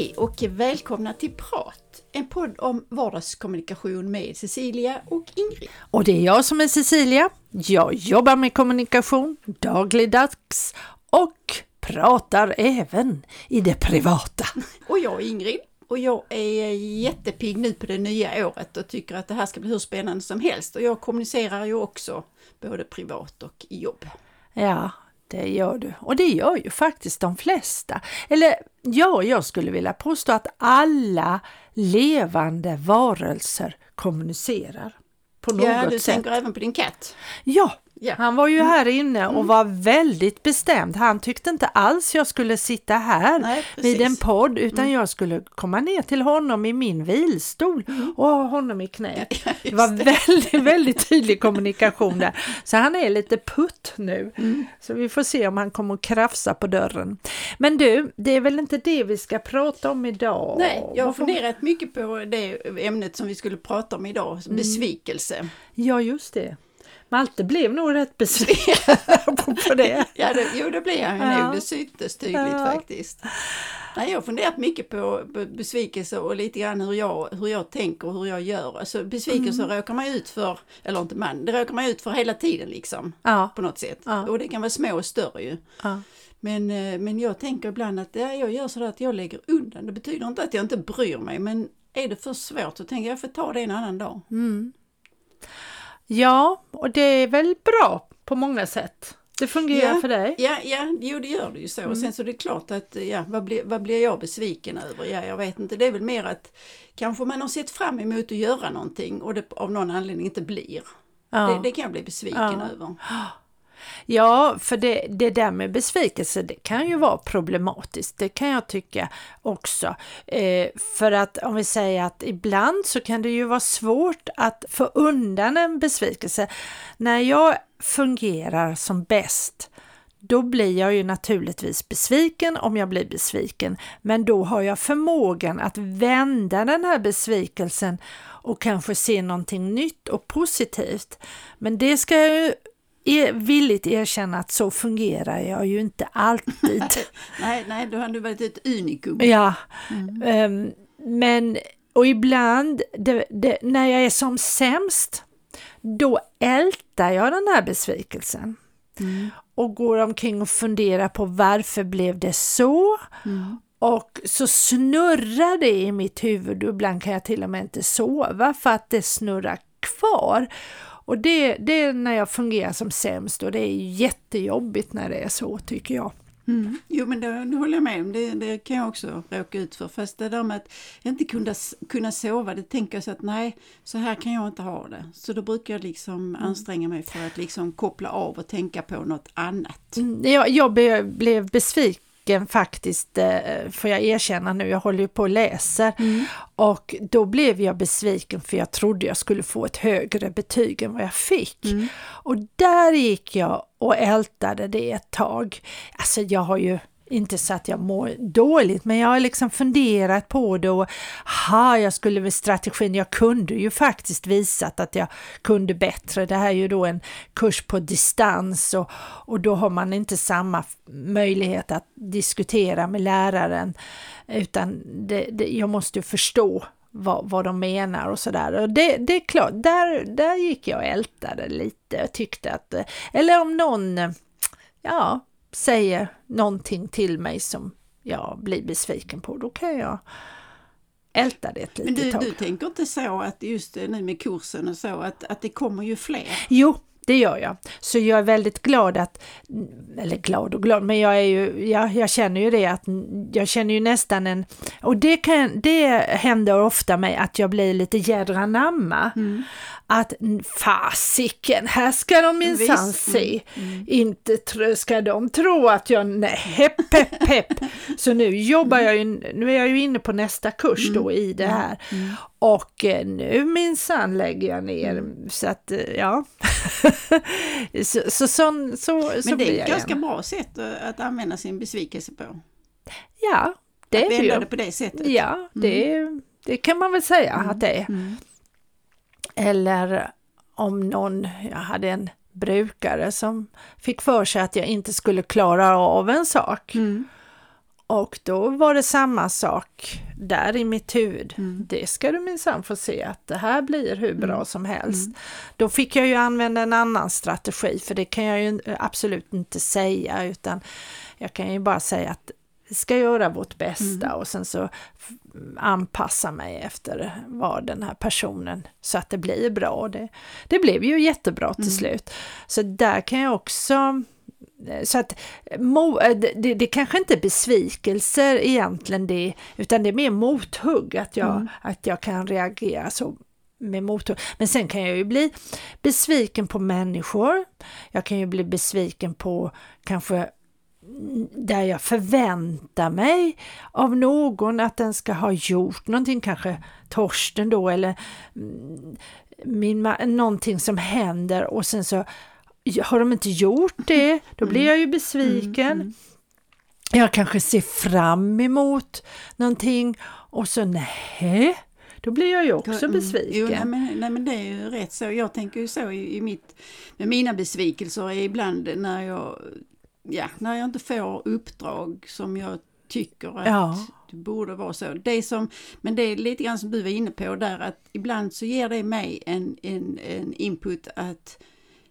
Hej och välkomna till Prat, en podd om vardagskommunikation med Cecilia och Ingrid. Och det är jag som är Cecilia. Jag jobbar med kommunikation dagligdags och pratar även i det privata. Och jag är Ingrid och jag är jättepigg nu på det nya året och tycker att det här ska bli hur spännande som helst. Och jag kommunicerar ju också både privat och i jobb. Ja, det gör du. Och det gör ju faktiskt de flesta. Eller ja, jag skulle vilja påstå att alla levande varelser kommunicerar. På något ja, du sätt. tänker även på din katt? Ja, Ja. han var ju här inne och var väldigt bestämd. Han tyckte inte alls jag skulle sitta här Nej, vid en podd utan jag skulle komma ner till honom i min vilstol och ha honom i knät. Ja, det var väldigt, väldigt tydlig kommunikation där. Så han är lite putt nu. Mm. Så vi får se om han kommer att krafsa på dörren. Men du, det är väl inte det vi ska prata om idag? Nej, jag har funderat mycket på det ämnet som vi skulle prata om idag, Mm. besvikelse. Ja, just det. Malte blev nog rätt besviken på det. Ja, det, jo det blir han ju Ja. nog, det syntes tydligt Ja. faktiskt. Nej, jag har funderat mycket på besvikelse och lite grann hur jag, hur jag tänker och hur jag gör. Alltså besvikelse Mm. råkar man ut för, eller inte man, det råkar man ut för hela tiden liksom. Ja, På något sätt. Ja. Och det kan vara små och större ju. ja. Men, eh, men jag tänker ibland att ja, jag gör sådär att jag lägger undan. Det betyder inte att jag inte bryr mig men är det för svårt så tänker jag jag får ta det en annan dag. Mm. Ja, och det är väl bra på många sätt. Det fungerar Ja. för dig. Ja, ja, jo det gör det ju så. Och Mm. sen så är det klart att, ja, vad blir, vad blir jag besviken över? Ja, jag vet inte. Det är väl mer att kanske man har sett fram emot att göra någonting och det av någon anledning inte blir. Ja. Det, det kan jag bli besviken Ja. över. Ja, för det, det där med besvikelse, det kan ju vara problematiskt. Det kan jag tycka också. Eh, för att om vi säger att ibland så kan det ju vara svårt att få undan en besvikelse. När jag fungerar som bäst, då blir jag ju naturligtvis besviken om jag blir besviken, men då har jag förmågan att vända den här besvikelsen och kanske se någonting nytt och positivt. Men det ska jag ju är villigt erkänna att så fungerar jag ju inte alltid. Nej, nej, då har du varit ett unikum. ja, ehm, men och ibland det, det, när jag är som sämst, då ältar jag den här besvikelsen Mm. och går omkring och funderar på varför blev det så? Mm. Och så snurrar det i mitt huvud och ibland kan jag till och med inte sova för att det snurrar kvar. Och det, det är när jag fungerar som sämst och det är jättejobbigt när det är så tycker jag. Mm. Jo men det, det håller jag med om, det, det kan jag också råka ut för. Fast det där med att inte kunna, kunna sova, det tänker jag så att nej, så här kan jag inte ha det. Så då brukar jag liksom anstränga mig för att liksom koppla av och tänka på något annat. Mm, Jag, jag blev besviken faktiskt, eh, får jag erkänna nu, jag håller ju på och läser. Och då blev jag besviken för jag trodde jag skulle få ett högre betyg än vad jag fick. Mm. Och där gick jag och ältade det ett tag. Alltså jag har ju inte så att jag mår dåligt, men jag har liksom funderat på det och ha, jag skulle med strategin, jag kunde ju faktiskt visat att jag kunde bättre. Det här är ju då en kurs på distans och, och då har man inte samma möjlighet att diskutera med läraren utan det, det, jag måste ju förstå vad, vad de menar och sådär. Och det, det är klart, där, där gick jag och ältade lite och tyckte att, eller om någon, ja, säger någonting till mig som jag blir besviken på, då kan jag älta det ett Men litet du, tag. du tänker inte så att just nu med kursen och så, att, att det kommer ju fler? Jo, det gör jag. Så jag är väldigt glad att, eller glad och glad, men jag är ju, jag, jag känner ju det att jag känner ju nästan en, och det, kan, det händer ofta mig att jag blir lite jädra namma. Att fasiken, här ska de minsann se. Inte tro, ska de tro att jag, nej, hepp, hepp, hepp. Så nu jobbar jag ju, nu är jag ju inne på nästa kurs då i det här. Och eh, nu minsann lägger jag ner, så att eh, ja. så, så, så, så, Men det är ett ganska igen. bra sätt att använda sin besvikelse på. Ja, det att är det vända ju. det på det sättet. Ja, det, det kan man väl säga att det är. Mm. Eller om någon, jag hade en brukare som fick för sig att jag inte skulle klara av en sak. Mm. Och då var det samma sak där i mitt huvud. Mm. Det ska du minsann få se att det här blir hur bra Mm. som helst. Då fick jag ju använda en annan strategi för det kan jag ju absolut inte säga utan jag kan ju bara säga att vi ska göra vårt bästa Mm. och sen så anpassa mig efter vad den här personen så att det blir bra. Det, det blev ju jättebra till Mm. slut. Så där kan jag också så att mo, det, det, kanske inte är besvikelser egentligen det, utan det är mer mothugg att jag, Mm. att jag kan reagera så med mothugg. Men sen kan jag ju bli besviken på människor. Jag kan ju bli besviken på kanske mm, där jag förväntar mig av någon att den ska ha gjort någonting, kanske Torsten då eller mm, min, någonting som händer och sen så har de inte gjort det, då blir jag ju besviken. Mm, mm. Jag kanske ser fram emot någonting och så nej, då blir jag ju också Mm. besviken. Jo, nej, men, nej men det är ju rätt så. Jag tänker ju så i, i mitt, med mina besvikelser är ibland när jag, ja, när jag inte får uppdrag som jag tycker att Ja. det borde vara så. Det som, men det är lite grann som du var inne på där att ibland så ger det mig en, en, en input att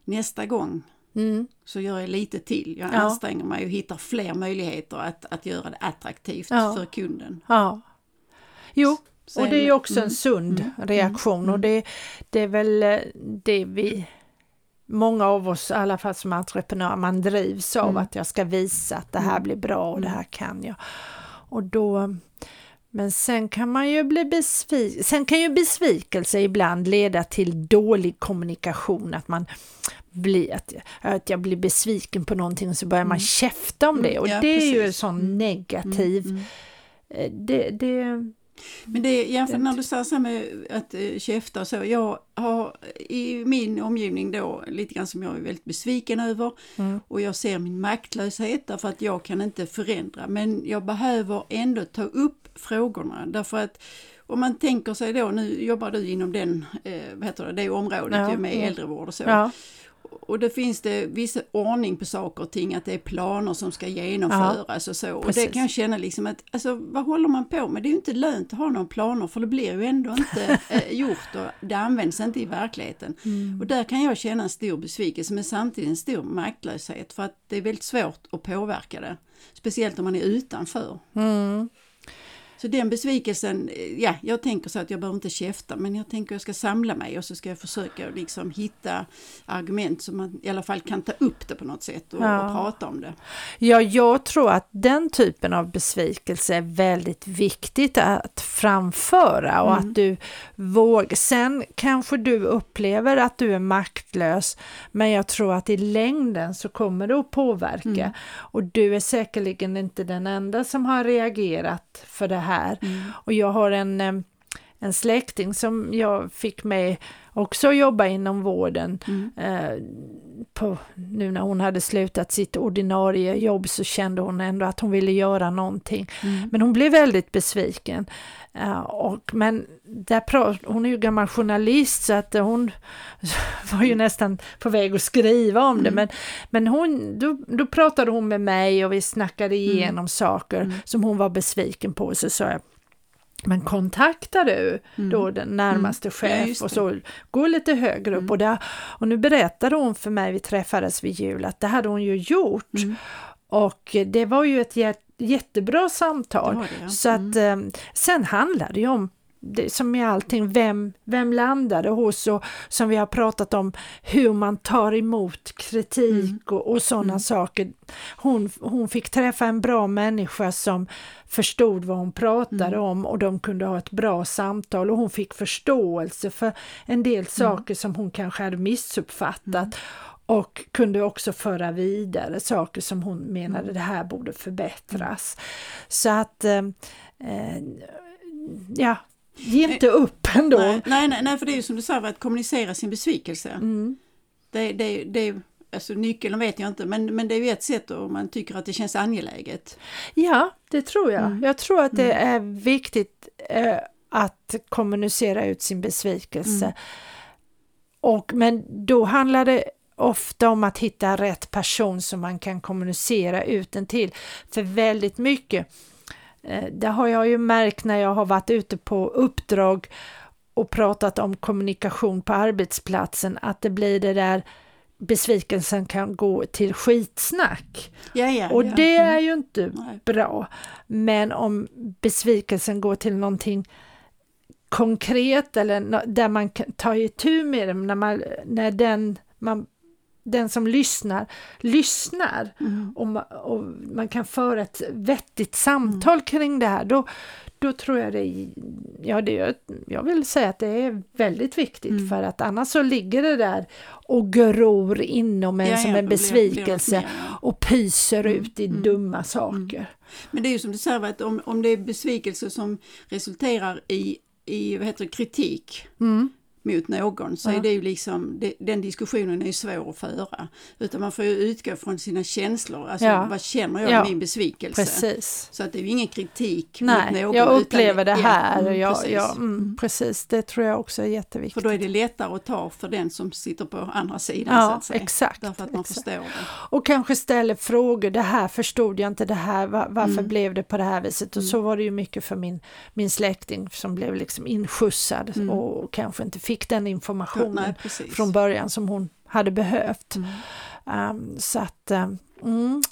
nästa gång Mm. så gör jag lite till. Jag Ja. anstränger mig och hittar fler möjligheter att, att göra det attraktivt Ja. för kunden. Ja. Jo, Sen- och det är också en mm, sund mm, reaktion mm, och det, det är väl eh, det vi Många av oss, i alla fall som entreprenörer, man drivs av Mm. att jag ska visa att det här Mm. blir bra och det Mm. här kan jag. Och då, men sen kan man ju bli besviken. Sen kan ju besvikelse ibland leda till dålig kommunikation, att man blir, att, att jag blir besviken på någonting och så börjar man Mm. käfta om det Mm, och ja, det är ju en precis. sån Mm. negativ mm. Eh, Det, det, Men det jämfört Det- när du säger så med att uh, käfta och så. Jag har i min omgivning då lite grann som jag är väldigt besviken över mm, och jag ser min maktlöshet därför att jag kan inte förändra men jag behöver ändå ta upp frågorna därför att om man tänker sig då, nu jobbar du inom den, eh, vad heter det, det området Ja, med ja. äldrevård och så. ja, Och det finns det viss ordning på saker och ting, att det är planer som ska genomföras och så. Och det kan jag känna liksom att, alltså vad håller man på med? Det är ju inte lönt att ha några planer för det blir ju ändå inte eh, gjort och det används inte i verkligheten. mm, Och där kan jag känna en stor besvikelse men samtidigt en stor maktlöshet för att det är väldigt svårt att påverka det. Speciellt om man är utanför. mm, Så den besvikelsen, eh, ja, jag tänker så att jag behöver inte käfta men jag tänker jag ska samla mig och så ska jag försöka liksom hitta argument så man i alla fall kan ta upp det på något sätt och, Ja. och prata om det. Ja, jag tror att den typen av besvikelse är väldigt viktigt att framföra och Mm. att du vågar. Sen kanske du upplever att du är maktlös, men jag tror att i längden så kommer det att påverka. Mm. Och du är säkerligen inte den enda som har reagerat för det här. Mm. Och jag har en, eh, en släkting som jag fick med också jobba inom vården. Mm. På, nu när hon hade slutat sitt ordinarie jobb så kände hon ändå att hon ville göra någonting. Mm. Men hon blev väldigt besviken. Eh, och, men där hon är ju gammal journalist så att hon var ju nästan på väg att skriva om det. Mm. Men, men hon, då, då pratade hon med mig och vi snackade igenom saker Mm. som hon var besviken på. Så sa jag, men kontakta du Mm. då den närmaste Ja, chef just och så gå lite högre upp. Mm. Och, det, och nu berättade hon för mig, vi träffades vid jul, att det hade hon ju gjort. Mm. Och det var ju ett jät- jättebra samtal. Det det, ja. Så att Mm. eh, sen handlar det ju om det, som med allting, vem, vem landade hos och som vi har pratat om hur man tar emot kritik Mm. och, och sådana Mm. saker. Hon, hon fick träffa en bra människa som förstod vad hon pratade Mm. om och de kunde ha ett bra samtal och hon fick förståelse för en del saker som hon kanske hade missuppfattat Mm. och kunde också föra vidare saker som hon menade Mm. det här borde förbättras. Så att eh, eh, ja, ge inte upp ändå. Nej, nej, nej, för det är ju som du säger att kommunicera sin besvikelse. Mm. Det, det, det, alltså nyckeln vet jag inte men, men det är ju ett sätt om man tycker att det känns angeläget. Ja, det tror jag. Mm. Jag tror att det är viktigt eh, att kommunicera ut sin besvikelse. Mm. Och, men då handlar det ofta om att hitta rätt person som man kan kommunicera ut den till. För väldigt mycket det har jag ju märkt när jag har varit ute på uppdrag och pratat om kommunikation på arbetsplatsen, att det blir det där besvikelsen kan gå till skitsnack. Ja, ja, och ja. det Mm. är ju inte Nej. bra. Men om besvikelsen går till någonting konkret eller där man kan ta itu med det, när, man, när den, man, den som lyssnar, lyssnar Mm. och, ma, och man kan föra ett vettigt samtal kring det här, då, då tror jag det ja det jag vill säga att det är väldigt viktigt Mm. för att annars så ligger det där och gror inom en Ja, som en blir- besvikelse blir och pyser Mm, ut i mm, dumma saker. Men det är ju som du säger, att om, om det är besvikelse som resulterar i, i vad heter det, kritik Mm. Mot någon så Ja. är det ju liksom, det, den diskussionen är ju svår att föra. Utan man får ju utgå från sina känslor, alltså Ja. vad känner jag Ja, min besvikelse? Precis. Så att det är ju ingen kritik Nej, mot någon. jag utan upplever det ja, här. mm, och jag, precis. jag, mm, Mm. precis, det tror jag också är jätteviktigt. För då är det lättare att ta för den som sitter på andra sidan så ja, att säga. exakt. Därför att man exakt. förstår det. Och kanske ställer frågor, det här förstod jag inte, det här, va- varför Mm. blev det på det här viset? Och Mm. så var det ju mycket för min, min släkting som blev liksom inskjutsad Mm. och kanske inte fick den informationen Nej, från början som hon hade behövt. Mm. Um, så att, um, mm.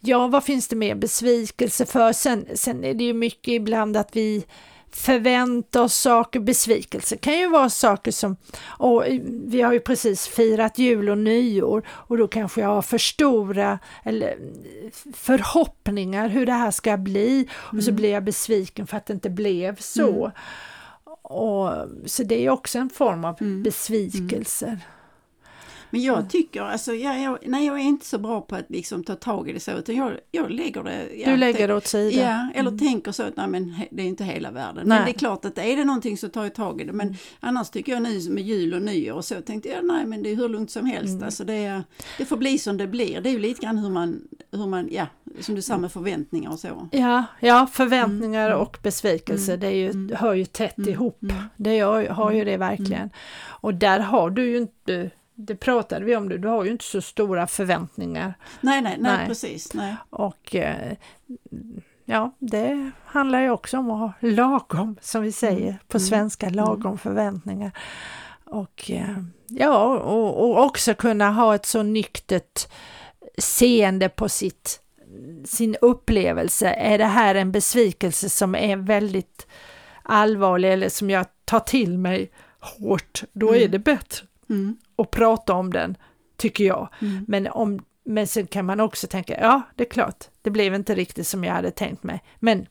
ja vad finns det mer besvikelse för? Sen, sen är det ju mycket ibland att vi förväntar oss saker, besvikelse kan ju vara saker som, och vi har ju precis firat jul och nyår och då kanske jag har för stora eller, förhoppningar hur det här ska bli och så Mm. blir jag besviken för att det inte blev så. Mm. Och, så det är också en form av Mm. besvikelser. Men jag tycker, alltså, jag, jag, nej, jag är inte så bra på att liksom ta tag i det så, utan jag, jag lägger det... Ja, Du lägger det åt sidan. Ja, eller Mm. tänker så att nej, men det är inte hela världen. Nej. Men det är klart att är det någonting så tar jag tag i det. Men Mm. annars tycker jag nu med jul och nyår och så tänkte jag nej men det är hur lugnt som helst. Mm. Alltså det, är, det får bli som det blir. Det är ju lite grann hur man, hur man ja, som du sa med förväntningar och så. Ja, ja förväntningar Mm. och besvikelse, Mm. det är ju, Mm. hör ju tätt Mm. ihop. Mm. Det gör, har ju det verkligen. Och där har du ju inte, det pratade vi om, det, du har ju inte så stora förväntningar. Nej, nej, nej, Nej. precis. Nej. Och eh, ja, det handlar ju också om att ha lagom, som vi säger på Mm. svenska, lagom förväntningar. Och eh, ja, och, och också kunna ha ett så nyktert seende på sitt, sin upplevelse. Är det här en besvikelse som är väldigt allvarlig eller som jag tar till mig hårt, då är Mm. det bättre Mm. att prata om den, tycker jag. Mm. Men, om, men sen kan man också tänka, ja det är klart, det blev inte riktigt som jag hade tänkt mig. Men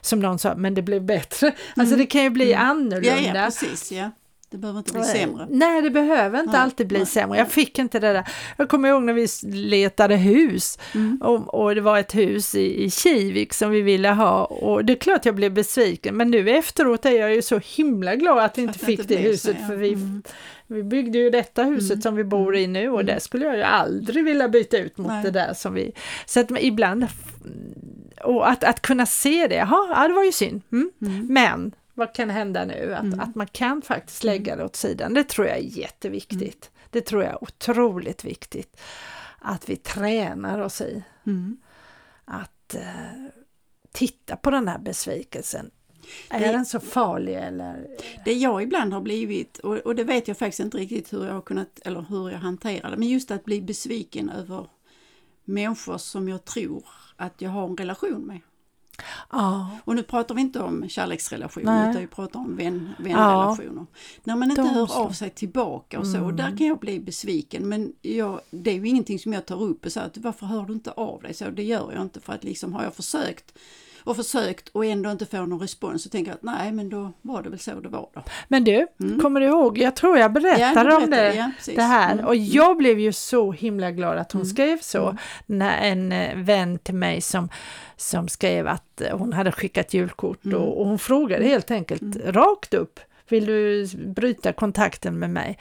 som någon sa, men det blev bättre. Alltså Mm. det kan ju bli Mm. annorlunda. Ja, ja, precis. Ja. Det behöver inte bli sämre. Nej, det behöver inte Nej, alltid bli nej, sämre. Jag fick inte det där. Jag kommer ihåg när vi letade hus Mm. och, och det var ett hus i, i Kivik som vi ville ha och det är klart jag blev besviken men nu efteråt är jag ju så himla glad att vi inte Att det fick det blev huset så, ja. för vi, Mm. vi byggde ju detta huset Mm. som vi bor i nu och Mm. det skulle jag ju aldrig vilja byta ut mot Nej. det där som vi... Så att ibland... Och att, att kunna se det, jaha, ja det var ju synd. Mm. Mm. Men vad kan hända nu? Att, Mm. att man kan faktiskt lägga det åt sidan, det tror jag är jätteviktigt. Det tror jag är otroligt viktigt. Att vi tränar oss i Mm. att eh, titta på den här besvikelsen. Är Det- den så farlig eller? Det jag ibland har blivit, och, och det vet jag faktiskt inte riktigt hur jag har kunnat, eller hur jag hanterar det, men just att bli besviken över människor som jag tror att jag har en relation med. Ja, Och nu pratar vi inte om kärleksrelationer Nej. utan vi pratar om vän, vänrelationer. När man inte De hör så. av sig tillbaka och så, Mm. och där kan jag bli besviken. Men jag, det är ju ingenting som jag tar upp och säger att varför hör du inte av dig? Så det gör jag inte för att liksom har jag försökt och försökt och ändå inte får någon respons så tänker jag att nej men då var det väl så det var då. men du, Mm. kommer du ihåg? Jag tror jag berättade Ja, om det. ja, det här Mm. och jag blev ju så himla glad att hon Mm. skrev så. Mm. När en eh, vän till mig som, som skrev att eh, hon hade skickat julkort Mm. och, och hon frågade helt enkelt Mm. rakt upp, vill du bryta kontakten med mig?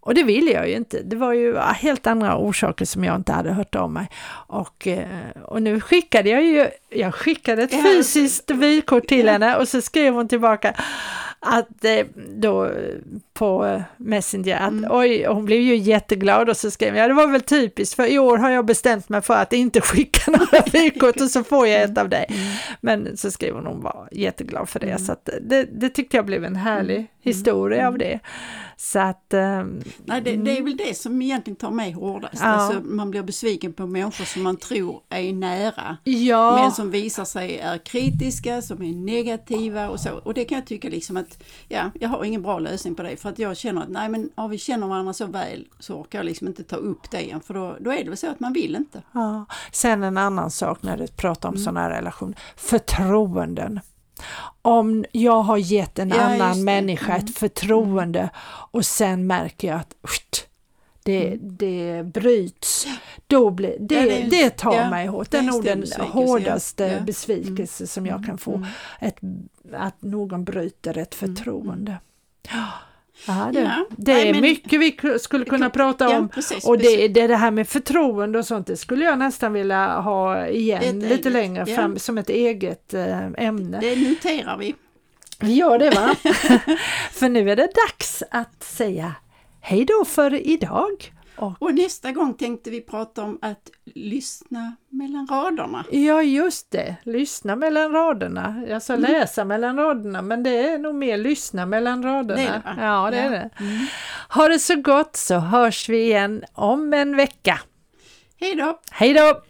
Och det ville jag ju inte. Det var ju helt andra orsaker som jag inte hade hört av mig. Och, eh, och nu skickade jag ju, jag skickade ett fysiskt vykort till henne och så skrev hon tillbaka att eh, då på eh, Messenger att oj, hon blev ju jätteglad. Och så skrev jag, det var väl typiskt för i år har jag bestämt mig för att inte skicka några vykort och så får jag ett av dig. Men så skrev hon, hon var jätteglad för det, så att det, det tyckte jag blev en härlig historia av det. Så att... ehm, Nej, det, det är väl det som egentligen tar mig hårdast. Ja. Alltså, man blir besviken på människor som man tror är nära. ja, Men som visar sig är kritiska, som är negativa och så. Och det kan jag tycka liksom att, ja, jag har ingen bra lösning på det. För att jag känner att, nej men ja, vi känner varandra så väl så orkar jag liksom inte ta upp det igen. För då, då är det väl så att man vill inte. Ja. Sen en annan sak när du pratar om sådana här relationer, förtroenden. Om jag har gett en Ja, annan människa Mm. ett förtroende och sen märker jag att det, det bryts, då blir, det, Mm. Ja, det det, tar ja, mig hårt. det är nog den hårdaste ja. Besvikelse som jag kan få, Mm. ett, att någon bryter ett förtroende. Ja, det, Ja, det nej, är men- mycket vi ku- skulle kunna prata Ja, om precis, och det, det, det här med förtroende och sånt, det skulle jag nästan vilja ha igen Ett lite eget, längre ja. fram som ett eget eh, ämne. Det noterar vi. Vi gör det va? för nu är det dags att säga hej då för idag. Och, och, nästa gång tänkte vi prata om att lyssna mellan raderna. Ja, just det, lyssna mellan raderna, alltså mm. läsa mellan raderna, men det är nog mer lyssna mellan raderna. Det är det, ja, det ja. är det. Mm. Ha det så gott så hörs vi igen om en vecka. Hej då! Hej då!